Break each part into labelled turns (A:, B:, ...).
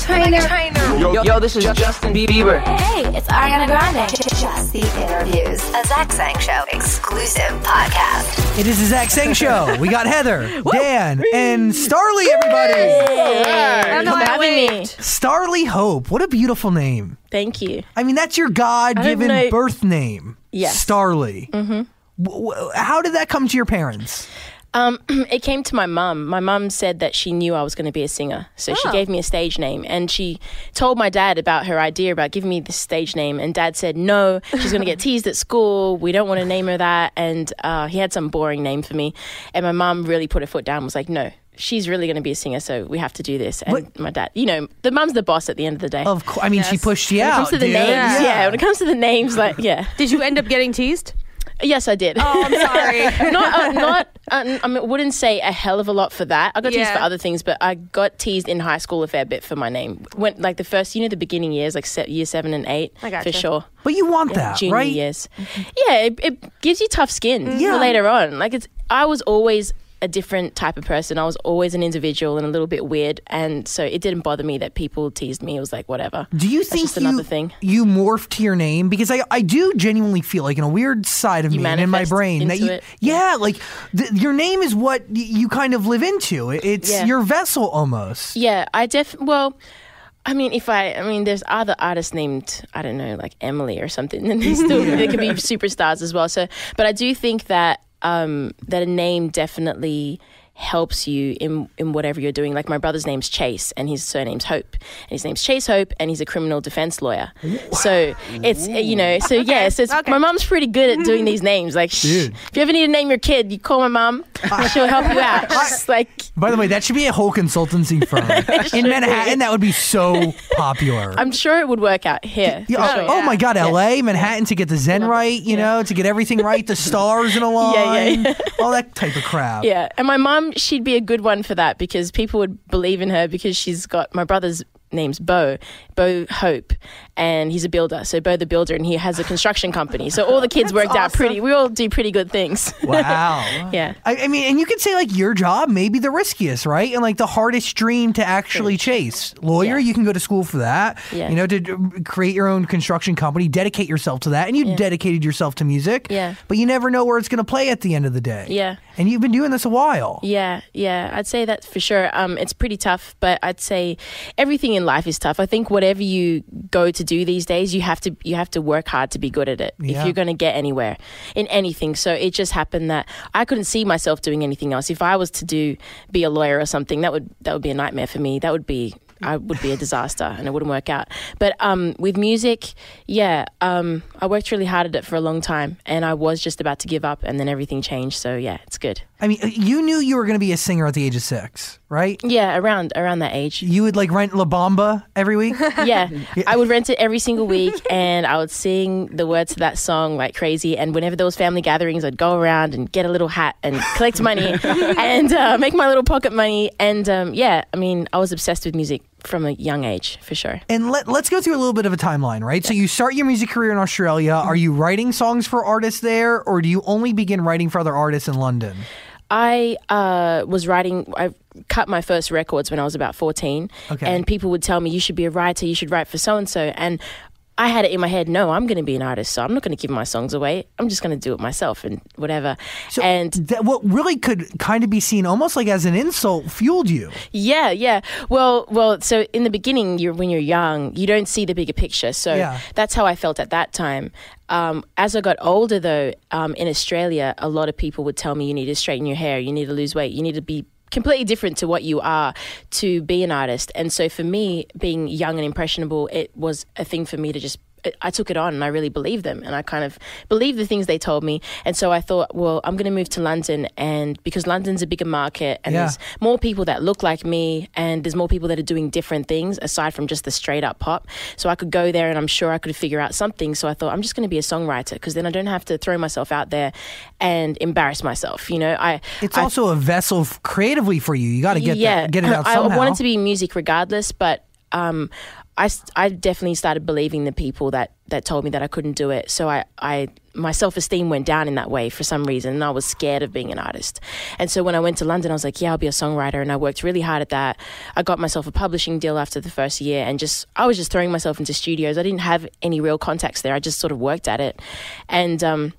A: Trainer.
B: Yo, yo, this is Justin Bieber.
C: Hey, it's Ariana Grande. Just the interviews. A Zach Sang Show exclusive podcast.
D: It is the Zach Sang Show. We got Heather, Dan, and Starley, everybody.
E: Thanks for having me.
D: Starley Hope. What a beautiful name.
E: Thank you.
D: I mean, that's your God given
E: know-
D: birth name.
E: Yes.
D: Starley. Mm-hmm. How did that come to your parents?
E: Um, it came to my mum. My mum said that she knew I was going to be a singer, so she gave me a stage name, and she told my dad about her idea about giving me this stage name. And dad said, "No, she's going to get teased at school. We don't want to name her that." And uh, he had some boring name for me, and my mum really put her foot down. and Was like, "No." She's really going to be a singer, so we have to do this. And
D: What-
E: my dad, you know, the mum's the boss at the end of the day.
D: Of course. I mean, she pushed you
E: when it
D: out.
E: comes to the
D: dude.
E: names, yeah. When it comes to the names, like, yeah,
F: Did you end up getting teased?
E: yes, I did.
F: Oh, I'm sorry.
E: not uh, not uh, I mean, wouldn't say a hell of a lot for that. I got teased for other things, but I got teased in high school a fair bit for my name. When like the first, you know, the beginning years, like se- year seven and eight,
F: I
E: for sure.
D: But you want that,
E: Junior
D: right?
E: years, yeah, it, it gives you tough skin
D: Yeah.
E: for later on. Like it's, I was always a different type of person. I was always an individual and a little bit weird, and so it didn't bother me that people teased me. It was like whatever.
D: Do you
E: That's
D: think
E: just another
D: you,
E: thing.
D: you morphed to your name? Because I, I do genuinely feel like in a weird side of
E: You
D: me and in my brain that you,
E: it?
D: yeah, like th- your name is what y- you kind of live into. It's
E: Yeah.
D: your vessel almost.
E: Yeah, I def well. I mean, if I, I mean, there's other artists named I don't know, like Emily or something, and they still they could be superstars as well. So, but I do think that um, that a name definitely helps you in in whatever you're doing. Like my brother's name's Chase, and his surname's Hope, and his name's Chase Hope, and he's a criminal defense lawyer. So it's you know, so yeah, so it's,
F: okay.
E: my mom's pretty good at doing these names. Like, shh, if you ever need to name your kid, you call my mom. She'll help you out. She's like.
D: By the way, that should be a whole consultancy firm in Manhattan. That would be so popular.
E: I'm sure it would work out here.
D: Yeah,
E: for
D: oh,
E: sure.
D: oh my God, L.A., Manhattan to get the Zen right, you know, to get everything right, the stars in a line,
E: yeah,
D: all that type of crap.
E: Yeah, and my mum, she'd be a good one for that because people would believe in her because she's got my brother's name's Bo, Bo Hope, and he's a builder. So Bo the builder, and he has a construction company. So all the kids worked out pretty. We all do pretty good things.
D: Wow.
E: Yeah.
D: I, I mean, and you could say like your job may be the riskiest, right? And like the hardest dream to actually chase. Lawyer,
E: Yeah.
D: you can go to school for that.
E: Yeah.
D: You know, to create your own construction company, dedicate yourself to that, and you dedicated yourself to music.
E: Yeah.
D: But you never know where it's going to play at the end of the day.
E: Yeah.
D: And you've been doing this a while.
E: Yeah, yeah, I'd say that for sure. Um, it's pretty tough, but I'd say everything in life is tough. I think whatever you go to do these days, you have to you have to work hard to be good at it
D: Yeah.
E: if you're going to get anywhere in anything. So it just happened that I couldn't see myself doing anything else. If I was to do be a lawyer or something, that would that would be a nightmare for me. That would be I would be a disaster and it wouldn't work out. But um, with music, yeah, um, I worked really hard at it for a long time, and I was just about to give up, and then everything changed. So yeah, it's good.
D: I mean, you knew you were going to be a singer at the age of six, right?
E: Yeah, around around that age.
D: You would like rent La Bamba every week.
E: Yeah, I would rent it every single week, and I would sing the words to that song like crazy. And whenever there was family gatherings, I'd go around and get a little hat and collect money and uh, make my little pocket money. And um, yeah, I mean, I was obsessed with music from a young age for sure.
D: And let, let's go through a little bit of a timeline, right? So you start your music career in Australia. Are you writing songs for artists there, or do you only begin writing for other artists in London?
E: I uh, was writing. I cut my first records when I was about fourteen,
D: Okay.
E: and people would tell me you should be a writer, you should write for so and so, and I had it in my head. No, I'm going to be an artist, so I'm not going to give my songs away. I'm just going to do it myself and whatever.
D: So
E: and
D: that, what really could kind of be seen almost like as an insult fueled you.
E: Yeah, yeah. Well, well. So in the beginning, you're when you're young, you don't see the bigger picture. So
D: Yeah.
E: that's how I felt at that time. Um, as I got older, though, um, in Australia, a lot of people would tell me you need to straighten your hair, you need to lose weight, you need to be completely different to what you are to be an artist. And so for me, being young and impressionable, it was a thing for me to just I took it on and I really believed them and I kind of believed the things they told me. And so I thought, well, I'm going to move to London and because London's a bigger market and
D: Yeah.
E: there's more people that look like me and there's more people that are doing different things aside from just the straight up pop. So I could go there and I'm sure I could figure out something. So I thought, I'm just going to be a songwriter because then I don't have to throw myself out there and embarrass myself. You know, I.
D: It's
E: I
D: also a vessel creatively for you. You got to get that, get it out
E: I
D: somehow.
E: wanted to be music regardless, but um, I, I definitely started believing the people that, that told me that I couldn't do it. So I, I my self esteem went down in that way for some reason, and I was scared of being an artist. And so when I went to London, I was like, yeah, I'll be a songwriter, and I worked really hard at that. I got myself a publishing deal after the first year, and just I was just throwing myself into studios. I didn't have any real contacts there. I just sort of worked at it, and um,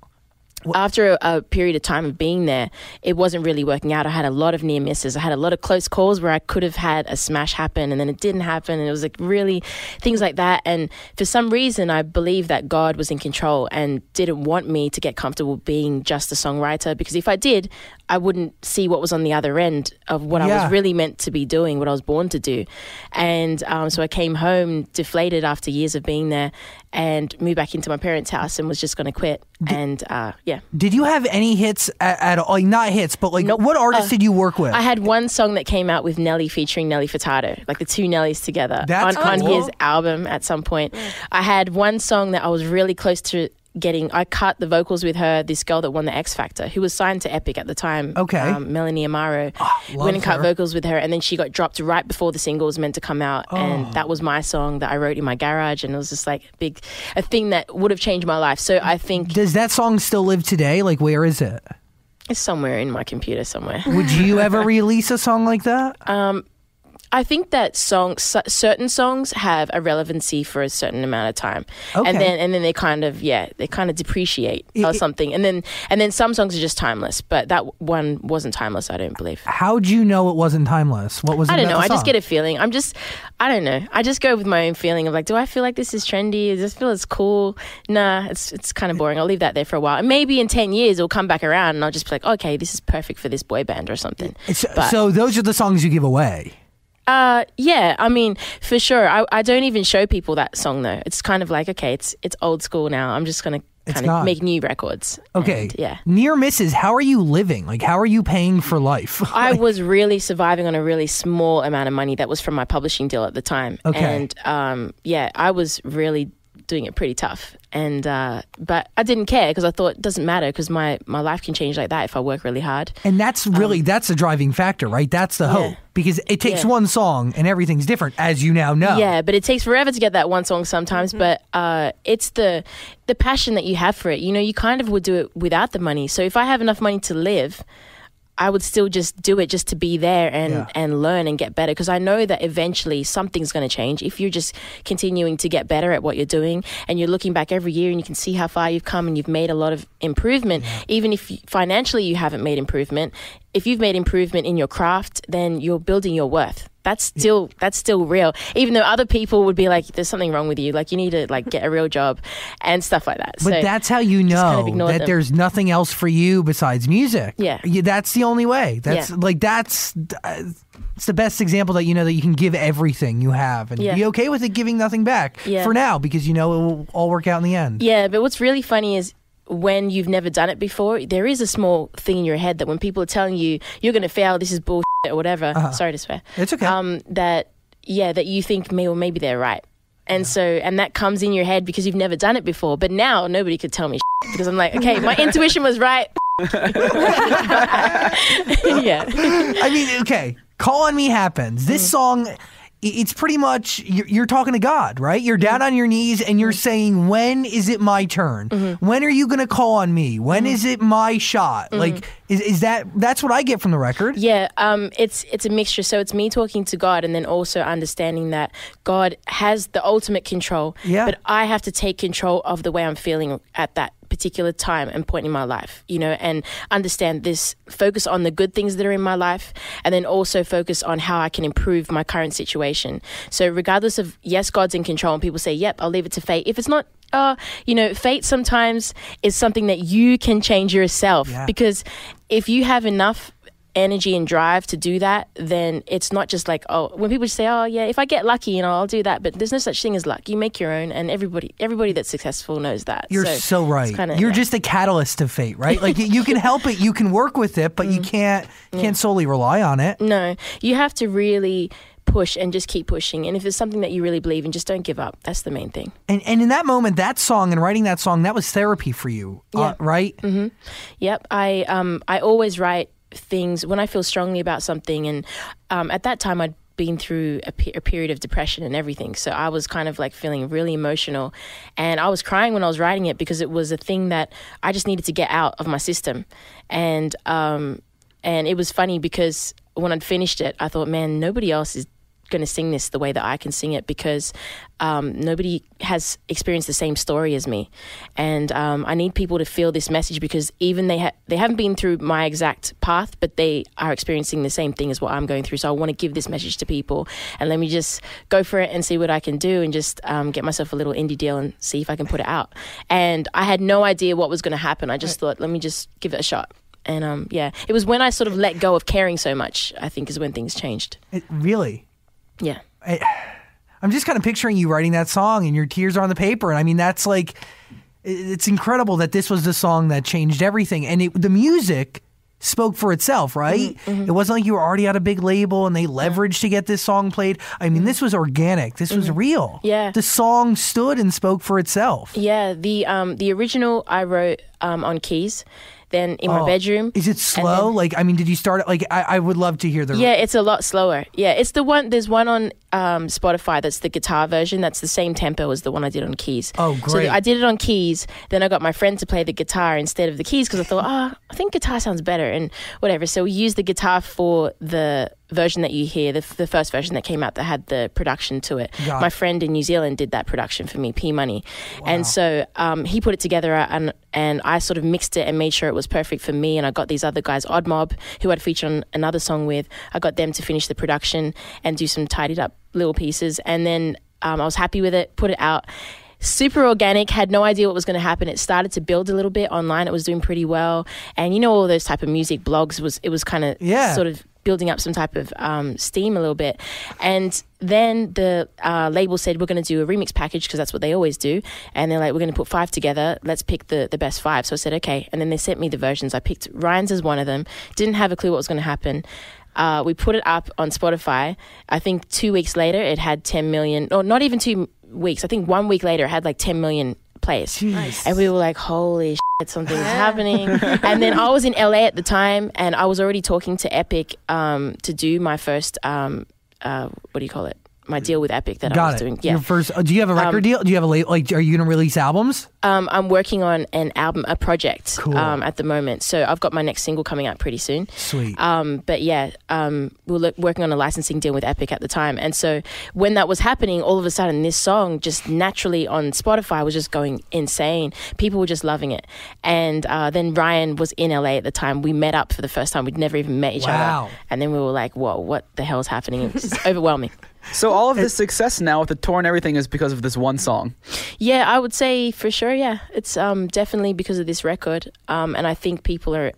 E: after a, period of time of being there, it wasn't really working out. I had a lot of near misses. I had a lot of close calls where I could have had a smash happen and then it didn't happen. And it was like really things like that. And for some reason, I believe that God was in control and didn't want me to get comfortable being just a songwriter because if I did, I wouldn't see what was on the other end of what I was really meant to be doing, what I was born to do. And um, so I came home deflated after years of being there and moved back into my parents' house and was just going to quit. and uh, yeah.
D: Did you have any hits at, at all? Like not hits, but like
E: Nope.
D: what artists
E: Uh,
D: did you work with?
E: I had one song that came out with Nelly featuring Nelly Furtado, like the two Nellies together
D: That's
E: on, on his album at some point. I had one song that I was really close to getting. I cut the vocals with her, this girl that won the X Factor, who was signed to Epic at the time.
D: Okay.
E: Um, Melanie Amaro.
D: love
E: went and cut
D: her.
E: vocals with her, and then she got dropped right before the single was meant to come out,
D: Oh.
E: and that was my song that I wrote in my garage, and it was just like a big, a thing that would have changed my life. So I think
D: Does that song still live today? Like where is it?
E: it's somewhere in my computer somewhere.
D: Would you ever release a song like that?
E: I think that songs, certain songs have a relevancy for a certain amount of time,
D: Okay.
E: and then and then they kind of yeah they kind of depreciate
D: It-
E: or something, and then and then some songs are just timeless, but that one wasn't timeless. I don't believe.
D: How'd you know it wasn't timeless? What was it
E: I don't know. I just get a feeling. I'm just, I don't know. I just go with my own feeling of like, do I feel like this is trendy? Does this feel as cool? Nah, it's it's kind of boring. I'll leave that there for a while. And maybe in ten years it'll come back around, and I'll just be like, okay, this is perfect for this boy band or something.
D: So,
E: But-
D: so those are the songs you give away.
E: Uh, yeah, I mean, for sure. I, I don't even show people that song though. It's kind of like, okay, it's it's old school now. I'm just gonna
D: It's
E: kind of make new records.
D: Okay.
E: And, yeah.
D: Near misses. How are you living? Like how are you paying for life?
E: I was really surviving on a really small amount of money that was from my publishing deal at the time.
D: Okay.
E: And um, yeah, I was really doing it pretty tough. And uh, but I didn't care because I thought it doesn't matter because my my life can change like that if I work really hard.
D: And that's really that's the driving factor, right? That's the hope because it takes
E: Yeah.
D: one song and everything's different, as you now know.
E: Yeah, but it takes forever to get that one song sometimes. But uh, it's the the passion that you have for it. You know, you kind of would do it without the money. So if I have enough money to live, I would still just do it just to be there and
D: Yeah.
E: and learn and get better because I know that eventually something's going to change. If you're just continuing to get better at what you're doing and you're looking back every year and you can see how far you've come and you've made a lot of improvement even if financially you haven't made improvement if you've made improvement in your craft then you're building your worth that's still that's still real even though other people would be like there's something wrong with you like you need to like get a real job and stuff like that
D: But
E: so
D: that's how you
E: just kind
D: know
E: of
D: that
E: them.
D: there's nothing else for you besides music.
E: Yeah.
D: that's the only way. That's
E: Yeah.
D: like that's uh, it's the best example that you know that you can give everything you have and
E: Yeah.
D: be okay with it giving nothing back
E: Yeah.
D: for now because you know it will all work out in the end.
E: Yeah, but what's really funny is when you've never done it before, there is a small thing in your head that when people are telling you you're going to fail, this is bullshit or whatever. Sorry to swear.
D: It's okay.
E: Um, that yeah, that you think me or maybe they're right. And so, and that comes in your head because you've never done it before. But now nobody could tell me because I'm like, okay, my intuition was right. yeah.
D: I mean, okay, "Call on Me" happens. This
E: Mm.
D: song, it's pretty much you're, you're talking to God, right? You're down on your knees and you're saying, "When is it my turn?
E: Mm-hmm.
D: When are you going to call on me? When is it my shot?" Like, is, is that that's what I get from the record?
E: Mm-hmm. Yeah, um, it's it's a mixture. So it's me talking to God, and then also understanding that God has the ultimate control.
D: Yeah.
E: But I have to take control of the way I'm feeling at that particular time and point in my life. You know, and understand this. Focus on the good things that are in my life, and then also focus on how I can improve my current situation. So regardless of yes, God's in control, and people say, "Yep, I'll leave it to fate." If it's not. Uh, you know, fate sometimes is something that you can change yourself
D: Yeah.
E: because if you have enough energy and drive to do that, then it's not just like oh, when people say oh yeah, if I get lucky, you know, I'll do that. But there's no such thing as luck. You make your own, and everybody everybody that's successful knows that.
D: You're so,
E: it's
D: right.
E: kinda-
D: You're
E: yeah.
D: just a catalyst of fate, right? Like you- can help it, you can work with it, but
E: Mm.
D: you can't can't solely rely on it.
E: no. You have to really push and just keep pushing. And if it's something that you really believe in, just don't give up. That's the main thing.
D: And and in that moment, that song and writing that song, that was therapy for you, uh,
E: Yeah.
D: right?
E: Yep. I um I always write things when I feel strongly about something, and um, at that time I'd been through a, pe- a period of depression and everything. So I was kind of like feeling really emotional. And I was crying when I was writing it because it was a thing that I just needed to get out of my system. And, um, and it was funny because when I'd finished it, I thought, man, nobody else is going to sing this the way that I can sing it because um, nobody has experienced the same story as me, and um, I need people to feel this message because even they ha- they haven't been through my exact path, but they are experiencing the same thing as what I'm going through. So I want to give this message to people, and let me just go for it and see what I can do, and just um, get myself a little indie deal and see if I can put it out. And I had no idea what was going to happen. I just thought, let me just give it a shot. And um, yeah, it was when I sort of let go of caring so much. I think is when things changed.
D: It, really?
E: Yeah.
D: I'm just kind of picturing you writing that song and your tears are on the paper. And I mean, that's like, it's incredible that this was the song that changed everything. And it, the music spoke for itself, right?
E: Mm-hmm,
D: It wasn't like you were already at a big label and they leveraged to get this song played. I mean, this was organic. This was real.
E: Mm-hmm. Yeah.
D: The song stood and spoke for itself.
E: Yeah, the um the original I wrote um on keys, then in my
D: Oh.
E: bedroom.
D: Is it slow? like, I mean, did you start it? Like, I, I would love to hear the.
E: yeah, it's a lot slower. Yeah, it's the one. There's one on um, Spotify that's the guitar version. That's the same tempo as the one I did on keys.
D: Oh, great!
E: So
D: great.
E: I did it on keys. Then I got my friend to play the guitar instead of the keys because I thought, ah, I think guitar sounds better and whatever. So we used the guitar for the version that you hear, the, the first version that came out that had the production to it.
D: Got
E: my
D: it.
E: friend in New Zealand did that production for me, P Money, and so um, he put it together and and I sort of mixed it and made sure it was perfect for me. And I got these other guys, Odd Mob, who I'd featured on another song with. I got them to finish the production and do some tidied up little pieces, and then um, I was happy with it. Put it out. Super organic, had no idea what was going to happen. It started to build a little bit online. It was doing pretty well, and you know all those type of music blogs was it was kind of
D: Yeah.
E: sort of building up some type of um, steam a little bit. And then the uh, label said, we're going to do a remix package because that's what they always do. And they're like, we're going to put five together. Let's pick the, the best five. So I said, okay. And then they sent me the versions. I picked Ryan's as one of them. Didn't have a clue what was going to happen. Uh, we put it up on Spotify. I think two weeks later, it had 10 million, or not even two weeks. I think one week later, it had like 10 million plays. And we were like, holy shit, something's happening. and then I was in LA at the time and I was already talking to Epic um, to do my first, um, uh, what do you call it? My deal with Epic that I was
D: it.
E: doing. Yeah.
D: Your first. uh, do you have a record deal? Do you have a late? Like, are you going to release albums?
E: Um, I'm working on an album, a project
D: Cool.
E: um, at the moment. So I've got my next single coming out pretty soon.
D: Sweet.
E: Um, but yeah, um, we were lo- working on a licensing deal with Epic at the time. And so when that was happening, all of a sudden, this song just naturally on Spotify was just going insane. People were just loving it. And uh, then Ryan was in LA at the time. We met up for the first time. We'd never even met each
D: Wow.
E: other. And then we were like, whoa, what the hell's happening? It was just overwhelming.
A: So all of this success now with the tour and everything is because of this one song.
E: Yeah, I would say for sure. Yeah, it's um, definitely because of this record, um, and I think people are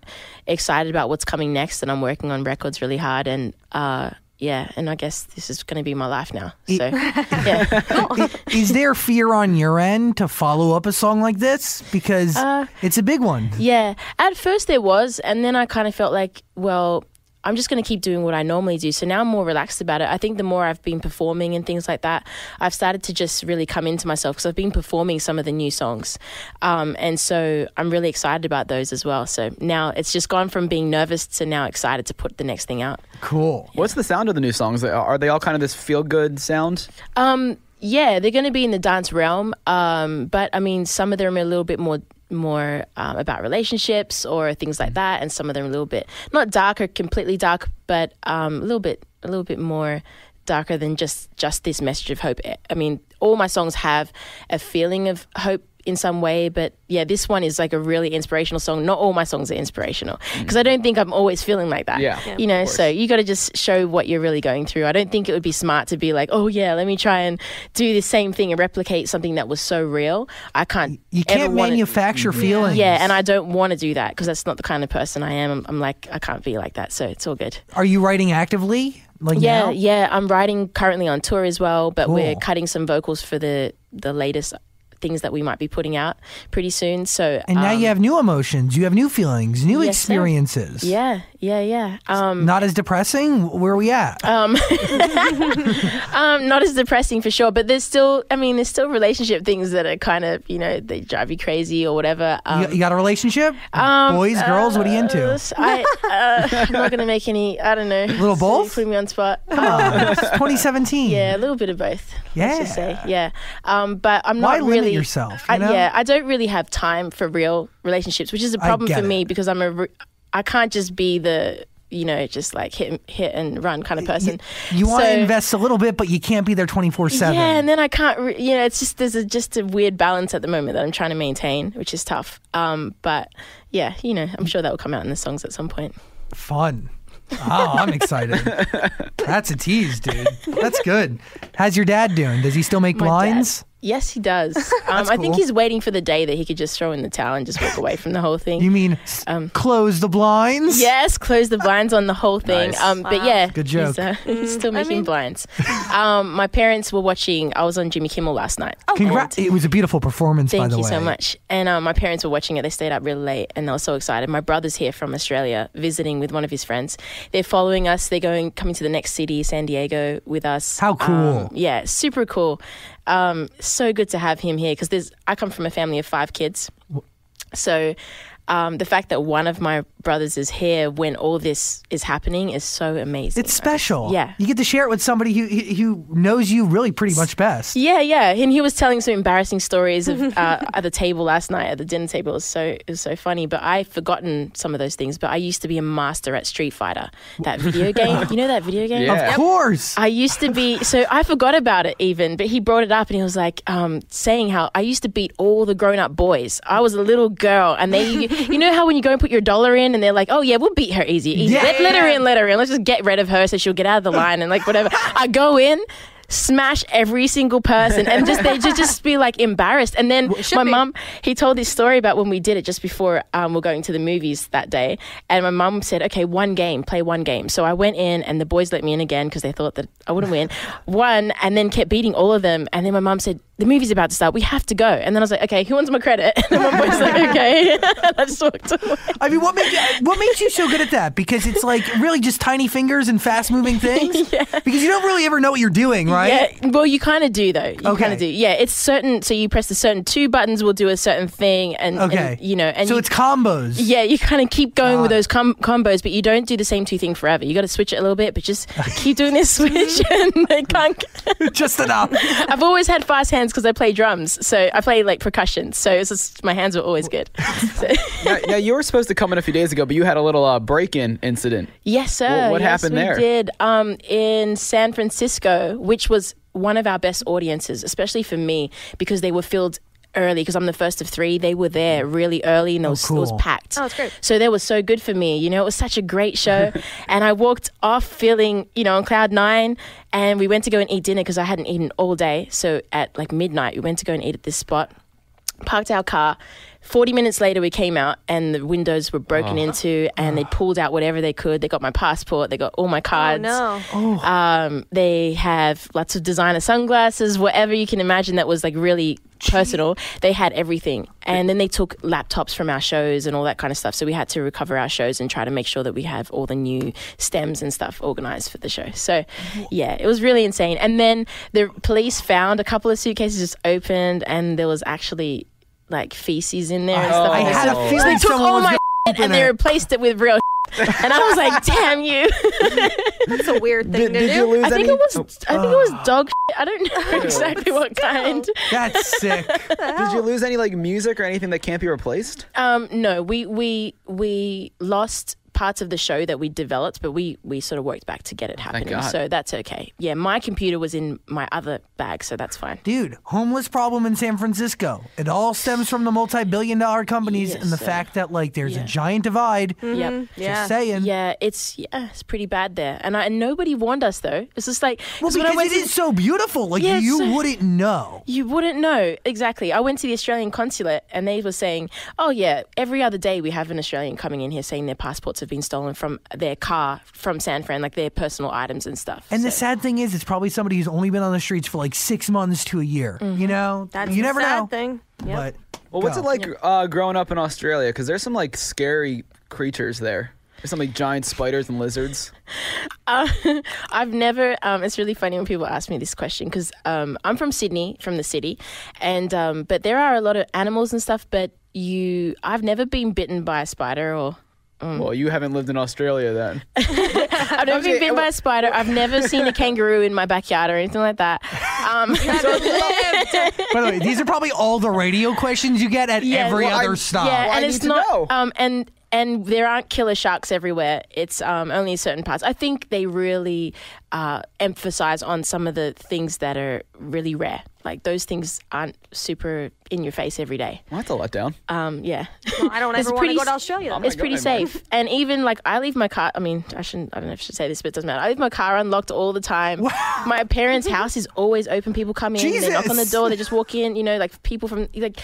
E: excited about what's coming next. And I'm working on records really hard, and uh, yeah, and I guess this is going to be my life now. So yeah,
D: Is there fear on your end to follow up a song like this because
E: Uh,
D: it's a big one?
E: yeah. At first there was, and then I kind of felt like, well. I'm just going to keep doing what I normally do. So now I'm more relaxed about it. I think the more I've been performing and things like that, I've started to just really come into myself because I've been performing some of the new songs. Um, and so I'm really excited about those as well. So now it's just gone from being nervous to now excited to put the next thing out.
D: Cool.
A: What's the sound of the new songs? Are they all kind of this feel good sound?
E: Um, yeah, they're going to be in the dance realm. Um, but I mean, some of them are a little bit more more um, about relationships or things like that, and some of them a little bit not dark or completely dark, but um, a little bit a little bit more darker than just just this message of hope. I mean, all my songs have a feeling of hope in some way, but yeah, this one is like a really inspirational song. Not all my songs are inspirational mm. because I don't think I'm always feeling like that.
A: Yeah, Yeah.
E: you know, so you got to just show what you're really going through. I don't think it would be smart to be like, oh yeah, let me try and do the same thing and replicate something that was so real. I can't.
D: You can't
E: wanna-
D: manufacture mm. feelings.
E: Yeah, and I don't want to do that because that's not the kind of person I am. I'm, I'm like, I can't be like that. So it's all good.
D: Are you writing actively? Like
E: Yeah,
D: now?
E: yeah. I'm writing currently on tour as well, but we're cutting some vocals for the the latest things that we might be putting out pretty soon. So
D: And now
E: um,
D: you have new emotions, you have new feelings, new
E: yes, sir.
D: experiences.
E: Yeah, yeah, yeah. Um,
D: Not as depressing. Where are we at?
E: um, not as depressing for sure, but there's still, I mean, there's still relationship things that are kind of, you know, they drive you crazy or whatever. Um,
D: you, you got a relationship?
E: um,
D: Boys, girls, what are you into?
E: uh, I, uh, I'm not gonna make any. I don't know.
D: Little
E: So
D: both?
E: you're Putting me on spot.
D: Come on, it's 2017.
E: Yeah, a little bit of both. Just say,
D: Yeah.
E: yeah. Um, but I'm
D: Why
E: not
D: limit
E: really.
D: yourself,
E: I,
D: you know?
E: yeah, I don't really have time for real relationships, which is a problem for
D: it.
E: me because I'm a. re- I can't just be the you know just like hit hit and run kind of person.
D: You want to invest a little bit, but you can't be there 24 7.
E: Yeah, and then I can't. Re- you know, it's just there's a, just a weird balance at the moment that I'm trying to maintain, which is tough. Um, but yeah, you know, I'm sure that will come out in the songs at some point.
D: Fun. Oh, I'm excited. That's a tease, dude. That's good. How's your dad doing? Does he still make
E: My dad-
D: blinds?
E: Yes, he does. Um, I think
D: cool.
E: he's waiting for the day that he could just throw in the towel and just walk away from the whole thing.
D: You mean
E: Um,
D: close the blinds?
E: Yes, close the blinds on the whole thing.
A: Nice.
E: Um, But yeah,
D: Good
E: He's,
D: joke.
E: uh, he's still making
F: mean-
E: blinds. Um, my parents were watching. I was on Jimmy Kimmel last night.
D: Oh, Congrats. It was a beautiful performance, by
E: Thank
D: the
E: you
D: way.
E: so much. And um, my parents were watching it. They stayed up really late and they were so excited. My brother's here from Australia visiting with one of his friends. They're following us. They're going coming to the next city, San Diego, with us.
D: How cool.
E: Um, yeah, super cool. Um, so good to have him here because there's. I come from a family of five kids, so. Um, the fact that one of my brothers is here when all this is happening is so amazing.
D: It's special.
E: Yeah.
D: You get to share it with somebody who who knows you really pretty much best.
E: Yeah, yeah, and he was telling some embarrassing stories of uh, at the table last night at the dinner table. It was so it was so funny. But I've forgotten some of those things. But I used to be a master at Street Fighter, that video game. you know that video game?
A: Yeah.
D: Of course.
E: I used to be so I forgot about it even, but he brought it up and he was like um, saying how I used to beat all the grown up boys. I was a little girl, and they, you know how when you go and put your dollar in, and they're like, "Oh yeah, we'll beat her easy, easy.
D: Yeah.
E: Let, let her in, let her in. Let's just get rid of her so she'll get out of the line and like whatever." I go in. Smash every single person and just they just just be like embarrassed. And then my mum, he told this story about when we did it just before um, we're going to the movies that day. And my mum said, "Okay, one game, play one game." So I went in, and the boys let me in again because they thought that I wouldn't win. One, and then kept beating all of them. And then my mum said, "The movie's about to start. We have to go." And then I was like, "Okay, who wants my credit?" And then my boy's like, "Okay." and I just walked away.
D: I mean, what makes what makes you so good at that? Because it's like really just tiny fingers and fast moving things. yeah. Because you don't really ever know what you're doing, right?
E: Yeah, well, you kind of do though. You
D: Okay.
E: kind of do. Yeah, it's certain. So you press the certain two buttons will do a certain thing, and, and,
D: Okay.
E: you know, and
D: so
E: you,
D: it's combos.
E: Yeah, you kind of keep going with
D: ah.
E: those com- combos, but you don't do the same two thing forever. You got to switch it a little bit, but just keep doing this switch, and they can't.
D: just enough.
E: I've always had fast hands because I play drums, so I play like percussion. So it's just, my hands were always good. So,
A: now, now, you were supposed to come in a few days ago, but you had a little uh, break-in incident.
E: yes, sir.
A: Well, what
E: yes,
A: happened
E: we
A: there?
E: Did um, in San Francisco, which was one of our best audiences, especially for me because they were filled early because I'm the first of three. They were there really early and it, was, it was packed.
F: Oh, that's great.
E: So that was so good for me. You know, it was such a great show. and I walked off feeling, you know, on cloud nine. And we went to go and eat dinner because I hadn't eaten all day. So at like midnight, we went to go and eat at this spot, parked our car. 40 minutes later, we came out and the windows were broken into and they pulled out whatever they could. They got my passport, they got all my cards.
F: Oh, no.
E: Um, they have lots of designer sunglasses, whatever you can imagine that was like really personal. They had everything. And then they took laptops from our shows and all that kind of stuff. So we had to recover our shows and try to make sure that we have all the new stems and stuff organized for the show. So yeah, it was really insane. And then the police found a couple of suitcases just opened and there was actually like feces in there and stuff.
D: I
E: like
D: had
E: that.
D: a
E: So
D: feeling
E: they took
D: someone
E: all
D: was
E: my
D: gonna
E: shit
D: open
E: and they
D: it.
E: replaced it with real and I was like, damn you.
F: That's a weird thing
A: Did,
F: to
A: did
F: do.
A: you lose
E: I think
A: any?
E: it was.
A: oh,
E: I think it was dog. Shit. I don't know exactly what kind.
D: That's sick.
A: did you lose any like music or anything that can't be replaced?
E: Um, no, we we we lost parts of the show that we developed, but we we sort of worked back to get it happening.
A: God.
E: So that's okay. Yeah, my computer was in my other bag, so that's fine.
D: Dude, homeless problem in San Francisco. It all stems from the multi-billion dollar companies
E: Yes,
D: and the
E: sir.
D: fact that like there's
E: Yeah.
D: a giant divide.
E: Yep. Mm-hmm.
F: Yeah.
D: Just saying.
E: Yeah, it's yeah, it's pretty bad there, and I, and nobody warned us though. It's just like
D: Well,
E: 'cause when I
D: because
E: went
D: it
E: to-
D: is so beautiful. Like
E: Yeah,
D: you
E: so-
D: wouldn't know.
E: You wouldn't know exactly. I went to the Australian consulate and they were saying, "Oh yeah, every other day we have an Australian coming in here saying their passports have been stolen from their car from San Fran, like their personal items and stuff."
D: And the sad thing is, it's probably somebody who's only been on the streets for like six months to a year. You know,
F: That's
D: you
F: the
D: never
F: sad
D: know.
F: thing. Yep.
D: But
A: Well, what's
D: go.
A: it like uh, growing up in Australia? Because there's some like scary creatures there. There's some like giant spiders and lizards.
E: Uh, I've never. Um, it's really funny when people ask me this question because um, I'm from Sydney, from the city, and um, but there are a lot of animals and stuff. But you, I've never been bitten by a spider or.
A: Well, you haven't lived in Australia then.
E: I've never been bitten by a spider. I've never seen a kangaroo in my backyard or anything like that. Um,
D: By the way, these are probably all the radio questions you get at
E: Yeah,
D: every
A: well, I-
D: other stop.
E: Yeah,
A: Well, I
E: and
A: need
E: it's
A: to
E: not.
A: know.
E: Um, and and there aren't killer sharks everywhere. It's um, only certain parts. I think they really uh, emphasize on some of the things that are really rare. Like those things aren't super in your face every day.
A: Well, that's a letdown.
E: Um, yeah.
F: Well, I don't
E: It's
F: ever want to go to Australia. then.
E: It's pretty
A: anywhere.
E: safe. And even like I leave my car I mean, I shouldn't I don't know if I should say this, but it doesn't matter. I leave my car unlocked all the time. Wow. My parents' house is always open. People come in, they knock on the door, they just walk in, you know, like people from like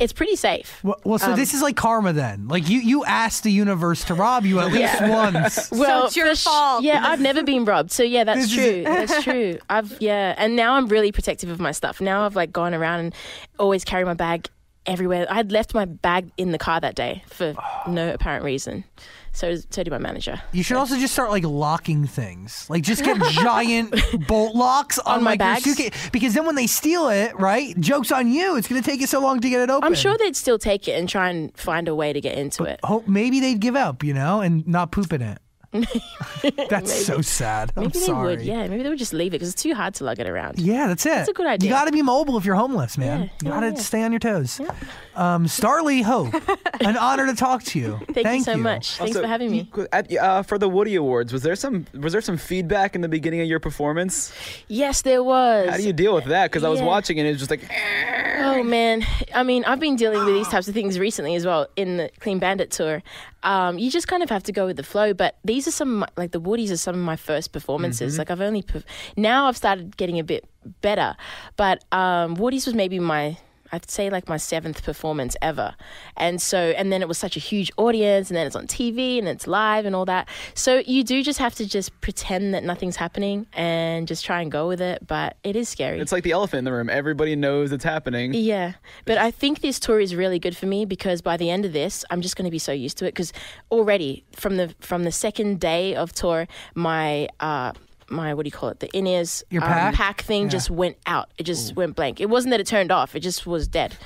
E: it's pretty safe.
D: Well, well,
E: Um,
D: so this is like karma then. Like you, you asked the universe to rob you at least once.
E: Well,
F: it's your
E: sh-
F: fault.
E: Yeah, I've never been robbed. So yeah, that's
D: This is-
E: true. That's true. I've yeah, and now I'm really protective of my stuff. Now I've like gone around and always carry my bag everywhere. I had left my bag in the car that day for no apparent reason. So so did my manager.
D: You should also just start like locking things. Like just get giant bolt locks on,
E: On my
D: like
E: bags?
D: suitcase. Because then when they steal it, right? Jokes on you. It's gonna take you so long to get it open.
E: I'm sure they'd still take it and try and find a way to get into it.
D: Hope maybe they'd give up, you know, and not poop in it. That's so sad. I'm
E: Maybe they
D: sorry.
E: would. Yeah, maybe they would just leave it because it's too hard to lug it around.
D: Yeah, that's it. That's
E: a good idea.
D: You got to be mobile if you're homeless, man.
E: Yeah,
D: you got to
E: yeah.
D: stay on your toes. Um, Starley Hope, an honor to talk to you.
E: Thank, you so much. Thanks
A: Also,
E: for having me.
A: At, uh, for the Woodie Awards, was there some was there some feedback in the beginning of your performance?
E: Yes, there was.
A: How do you deal with that? Because I was watching and it was just like,
E: Oh man, I mean, I've been dealing with these types of things recently as well in the Clean Bandit tour. Um, you just kind of have to go with the flow. But these are some of my, like the Woodies are some of my first performances. Like I've only now I've started getting a bit better, but um, Woodies was maybe my. I'd say like my seventh performance ever. And so, and then it was such a huge audience, and then it's on TV and it's live and all that. So you do just have to just pretend that nothing's happening and just try and go with it. But it is scary.
A: it's like the elephant in the room. Everybody knows it's happening.
E: Yeah, but I think this tour is really good for me because by the end of this, I'm just going to be so used to it. Because already from the from the second day of tour, my uh, my what do you call it? The in ears
D: Your pack?
E: thing just went out. It just went blank. It wasn't that it turned off. It just was dead,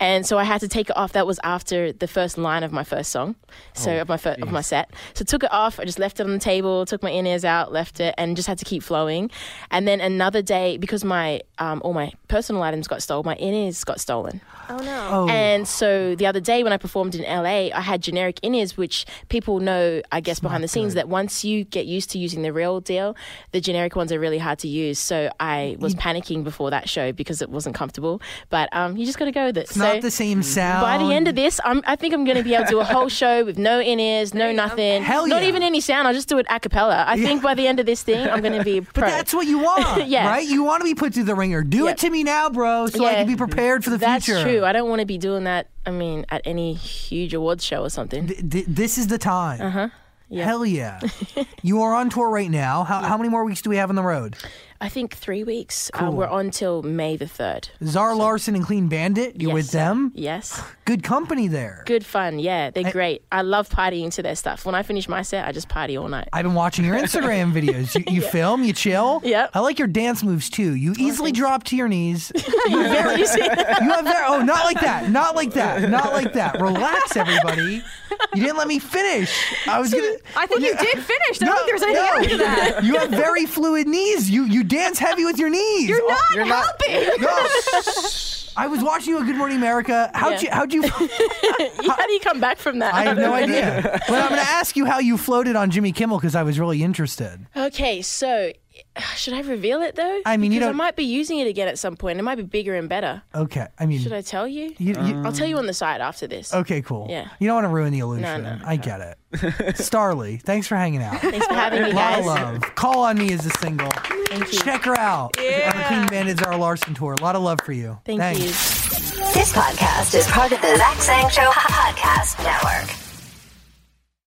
E: and so I had to take it off. That was after the first line of my first song, so
D: Oh,
E: of my fir- of my set. So took it off. I just left it on the table. Took my in ears out, left it, and just had to keep flowing. And then another day because my um, all my personal items got stolen, my in ears got stolen.
F: Oh no.
D: Oh,
E: And so the other day when I performed in LA, I had generic in ears, which people know, I guess, behind the scenes, that once you get used to using the real deal, the generic ones are really hard to use. So I was panicking before that show because it wasn't comfortable. But um, you just got to go with it.
D: it's
E: so
D: not the same sound.
E: by the end of this, I'm, I think I'm going to be able to do a whole show with no in ears, no nothing,
D: Hell
E: not even any sound. I'll just do it a cappella. I think by the end of this thing, I'm going to be a
D: But that's what you want,
E: Yeah.
D: right? You want to be put through the ringer. Do
E: Yeah.
D: it to me now, bro, so I can be prepared for the
E: That's
D: future.
E: That's true. I don't want to be doing that. I mean, at any huge awards show or something.
D: Th- th- this is the time. Uh huh.
E: Uh-huh.
D: Hell yeah. you are on tour right now. How, how many more weeks do we have on the road?
E: I think three weeks. Uh,
D: Cool.
E: we're on till May the third.
D: Zara Larsson and Clean Bandit, you're with them.
E: Yes.
D: Good company there.
E: Good fun. Yeah, they're great. I love partying to their stuff. When I finish my set, I just party all night.
D: I've been watching your Instagram videos. You, you film, you chill.
E: Yep.
D: I like your dance moves too. You easily drop to your knees. You have very,
E: You
D: have very, oh, not like that. Not like that. Not like that. Relax, everybody. You didn't let me finish. I was gonna.
F: I think you did finish. I don't think there's anything
D: no.
F: after that.
D: You have very fluid knees. You you dance heavy with your knees.
F: You're not
A: You're not-
F: helping.
D: No. I was watching you on Good Morning America. How'd
E: Yeah.
D: you how'd you
E: How do you come back from that?
D: I have no idea. But I'm gonna ask you how you floated on Jimmy Kimmel because I was really interested.
E: Okay, so should I reveal it though?
D: I mean, you
E: Because I
D: don't-
E: might be using it again at some point. It might be bigger and better.
D: Okay. I mean
E: Should I tell you?
D: you, you,
E: I'll tell you on the side after this.
D: Okay, cool.
E: Yeah.
D: You don't want to ruin the illusion.
E: No, no,
D: I get it. Starley, thanks for hanging out.
E: Thanks for having me,
D: A lot of
E: guys.
D: love. Call on me is a single.
E: Thank you.
D: Check her out on the Clean Bandit Zara Larsson tour. A lot of love for you.
E: Thank
D: Thanks.
E: you.
C: This podcast is part of the Zach Sang Show podcast.